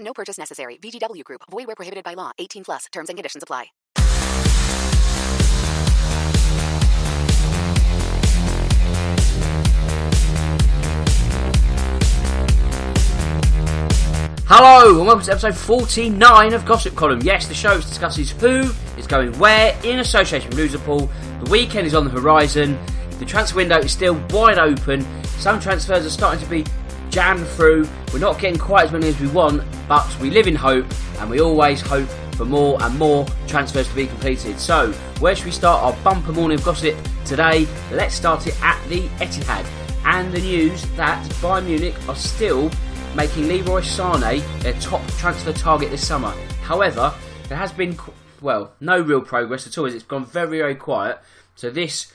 No purchase necessary. VGW Group. Void where prohibited by law. 18 plus. Terms and conditions apply. Hello, and welcome to episode 49 of Gossip Column. Yes, the show discusses who is going where in association with Liverpool. The weekend is on the horizon. The transfer window is still wide open. Some transfers are starting to be jammed through. We're not getting quite as many as we want, but we live in hope, and we always hope for more and more transfers to be completed. So, where should we start our bumper morning of gossip today? Let's start it at the Etihad and the news that Bayern Munich are still making Leroy Sane their top transfer target this summer. However, there has been, well, no real progress at all as it's gone very, very quiet. So this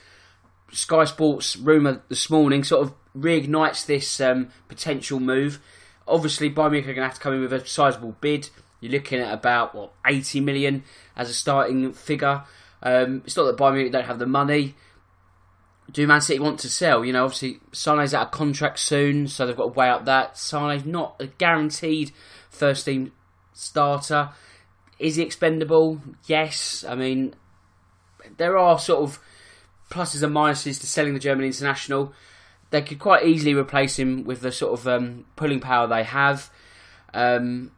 Sky Sports rumour this morning sort of reignites this um, potential move. Obviously, Bayern Munich are going to have to come in with a sizable bid. You're looking at about, what, 80 million as a starting figure. Um, it's not that Bayern Munich don't have the money do Man City want to sell? You know, obviously Sane's out of contract soon, so they've got to weigh up that. Sane's not a guaranteed first team starter. Is he expendable? Yes. I mean, there are sort of pluses and minuses to selling the German international. They could quite easily replace him with the sort of um, pulling power they have. Um,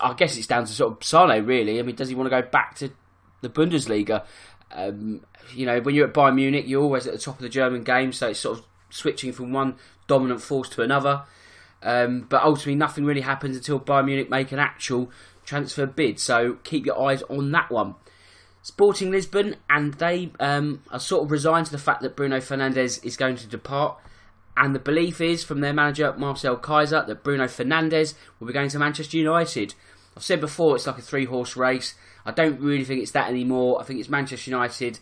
I guess it's down to sort of Sane, really. I mean, does he want to go back to the Bundesliga? Um, you know, when you're at Bayern Munich, you're always at the top of the German game, so it's sort of switching from one dominant force to another. Um, but ultimately, nothing really happens until Bayern Munich make an actual transfer bid. So keep your eyes on that one. Sporting Lisbon, and they um, are sort of resigned to the fact that Bruno Fernandes is going to depart. And the belief is from their manager Marcel Keizer that Bruno Fernandes will be going to Manchester United. I've said before it's like a three horse race. I don't really think it's that anymore. I think it's Manchester United,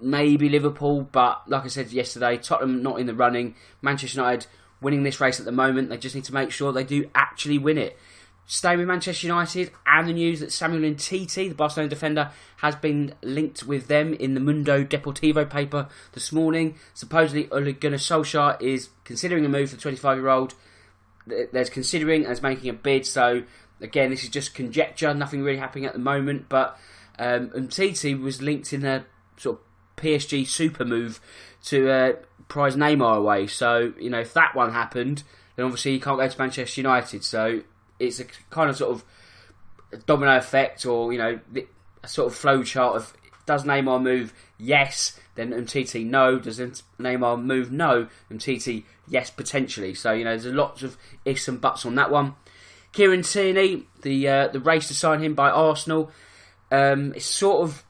maybe Liverpool, but like I said yesterday, Tottenham not in the running. Manchester United winning this race at the moment. They just need to make sure they do actually win it. Staying with Manchester United and the news that Samuel Umtiti, the Barcelona defender, has been linked with them in the Mundo Deportivo paper this morning. Supposedly, Ole Gunnar Solskjaer is considering a move for the 25 year old. There's considering and is making a bid, so again, this is just conjecture, nothing really happening at the moment. But um, was linked in a sort of PSG super move to uh, prize Neymar away. So, you know, if that one happened, then obviously he can't go to Manchester United. So it's a kind of sort of domino effect or, you know, a sort of flow chart of does Neymar move? Yes. Then Umtiti, no. Does Neymar move? No. Umtiti, yes, potentially. So, you know, there's lots of ifs and buts on that one. Kieran Tierney, the uh, the race to sign him by Arsenal, um, it's sort of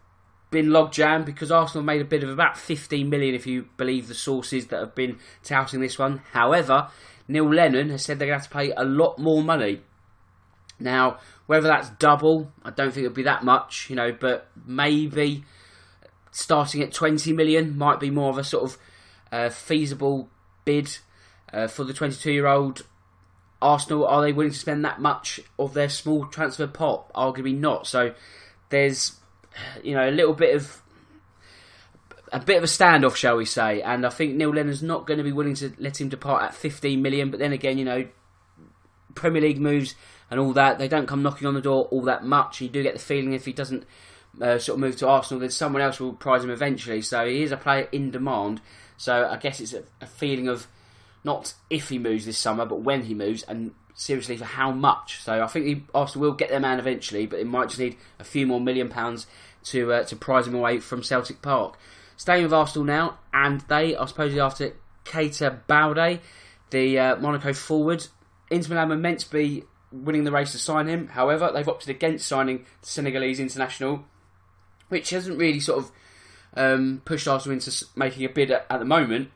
been log logjam because Arsenal made a bid of about 15 million, if you believe the sources that have been touting this one. However, Neil Lennon has said they're going to have to pay a lot more money. Now, whether that's double, I don't think it'll be that much, you know, but maybe starting at 20 million might be more of a sort of uh, feasible bid uh, for the 22 year old Arsenal, are they willing to spend that much of their small transfer pot? Arguably not. So there's, you know, a little bit of a bit of a standoff, shall we say? And I think Neil Lennon's not going to be willing to let him depart at 15 million. But then again, you know, Premier League moves and all that they don't come knocking on the door all that much. You do get the feeling if he doesn't uh, sort of move to Arsenal, then someone else will prize him eventually. So he is a player in demand. So I guess it's a, a feeling of not if he moves this summer, but when he moves, and seriously for how much. So I think he, Arsenal will get their man eventually, but it might just need a few more million pounds to uh, to prize him away from Celtic Park. Staying with Arsenal now, and they are supposedly after Keita Balde, the uh, Monaco forward. Inter Milan were meant to be winning the race to sign him. However, they've opted against signing the Senegalese international, which hasn't really sort of um, pushed Arsenal into making a bid at, at, the moment.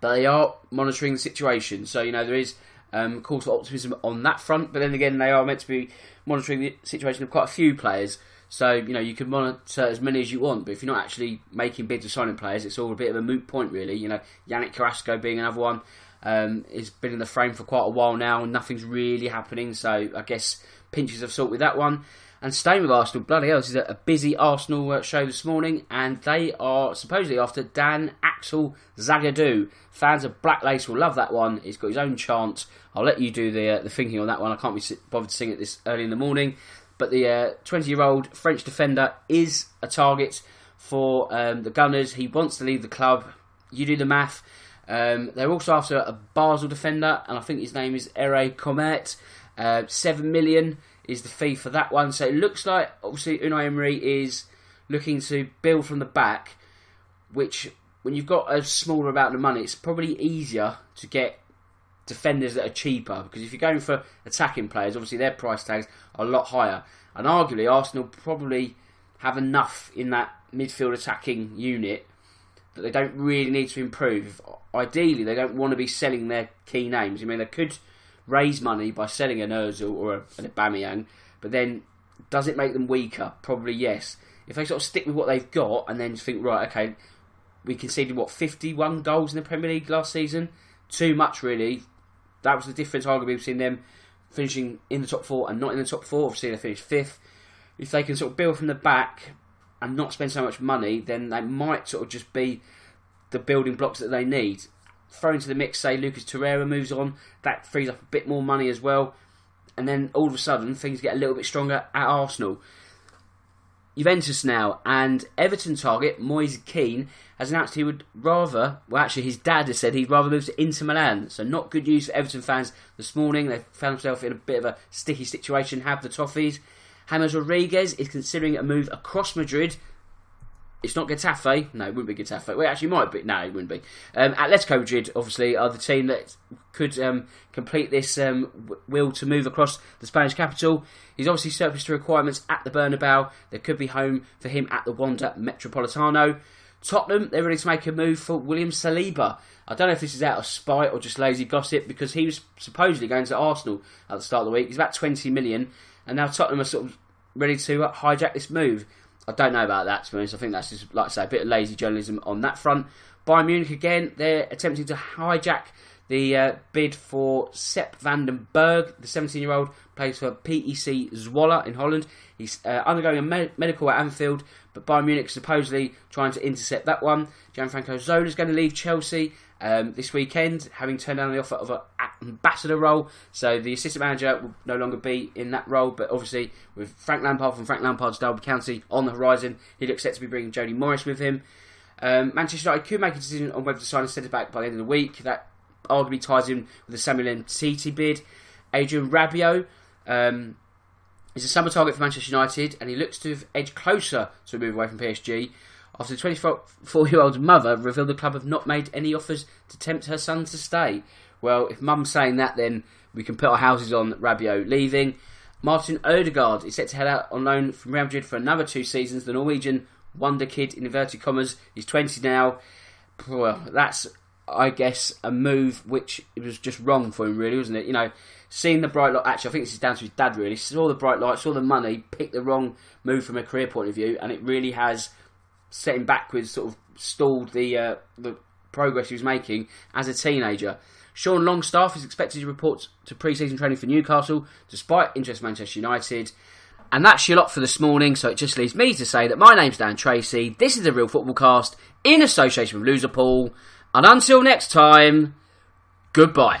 But they are monitoring the situation, so you know there is um, cause for optimism on that front. But then again, they are meant to be monitoring the situation of quite a few players. So you know you can monitor as many as you want, but if you're not actually making bids or signing players, it's all a bit of a moot point, really. You know, Yannick Carrasco being another one. Um, has been in the frame for quite a while now, and nothing's really happening. So I guess pinches of salt with that one. And staying with Arsenal, bloody hell, this is a busy Arsenal uh, show this morning, and they are supposedly after Dan Axel Zagadou. Fans of Black Lace will love that one. He's got his own chant. I'll let you do the uh, the thinking on that one. I can't be bothered to sing it this early in the morning. But the 20 uh, year old French defender is a target for um, the Gunners. He wants to leave the club. You do the math. Um, they're also after a Basel defender, and I think his name is Eray Cömert. Uh, Seven million is the fee for that one. So it looks like obviously Unai Emery is looking to build from the back, which when you've got a smaller amount of money, it's probably easier to get defenders that are cheaper because if you're going for attacking players, obviously their price tags are a lot higher. And arguably, Arsenal probably have enough in that midfield attacking unit that they don't really need to improve. Ideally, they don't want to be selling their key names. I mean, they could raise money by selling an Ozil or an Aubameyang, but then does it make them weaker? Probably yes. If they sort of stick with what they've got and then think, right, okay, we conceded what 51 goals in the Premier League last season, too much really that was the difference, arguably, between them finishing in the top four and not in the top four. Obviously, they finished fifth. If they can sort of build from the back and not spend so much money, then they might sort of just be the building blocks that they need. Throw into the mix, say Lucas Torreira moves on, that frees up a bit more money as well, and then all of a sudden things get a little bit stronger at Arsenal. Juventus now, and Everton target Moise Kean has announced he would rather, well, actually, his dad has said he'd rather move to Inter Milan. So, not good news for Everton fans this morning. They found themselves in a bit of a sticky situation, have the Toffees. James Rodriguez is considering a move across Madrid it's not Getafe. No, it wouldn't be Getafe. Well, actually, might be. No, it wouldn't be. Um, Atletico Madrid, obviously, are the team that could um, complete this um, will to move across the Spanish capital. He's obviously surplus to requirements at the Bernabeu. There could be home for him at the Wanda Metropolitano. Tottenham, they're ready to make a move for William Saliba. I don't know if this is out of spite or just lazy gossip because he was supposedly going to Arsenal at the start of the week. He's about 20 million, and now Tottenham are sort of ready to uh, hijack this move. I don't know about that, to be honest. I think that's just, like I say, a bit of lazy journalism on that front. Bayern Munich again, they're attempting to hijack the uh, bid for Sepp van den Berg, the 17 year old, plays for PEC Zwolle in Holland. He's uh, undergoing a me- medical at Anfield, but Bayern Munich supposedly trying to intercept that one. Gianfranco Zola is going to leave Chelsea um, this weekend, having turned down the offer of an ambassador role. So the assistant manager will no longer be in that role, but obviously with Frank Lampard from Frank Lampard's Derby County on the horizon, he looks set to be bringing Jody Morris with him. Um, Manchester United could make a decision on whether to sign a centre back by the end of the week. That arguably ties in with the Samuel Umtiti bid. Adrien Rabiot um, is a summer target for Manchester United, and he looks to have edged closer to a move away from PSG after the 24 year old's mother revealed the club have not made any offers to tempt her son to stay. Well, if mum's saying that, then we can put our houses on Rabiot leaving. Martin Odegaard is set to head out on loan from Real Madrid for another two seasons. The Norwegian wonder kid, in inverted commas, he's 20 now. Well, that's, I guess, a move which was just wrong for him, really, wasn't it? You know, seeing the bright light. Actually, I think this is down to his dad, really. Saw the bright light, saw the money, picked the wrong move from a career point of view, and it really has set him backwards, sort of stalled the uh, the progress he was making as a teenager. Sean Longstaff is expected to report to pre-season training for Newcastle, despite interest in Manchester United. And that's your lot for this morning, so it just leaves me to say that my name's Dan Tracy, this is the Real Football Cast, in association with Loserpool, and until next time, goodbye.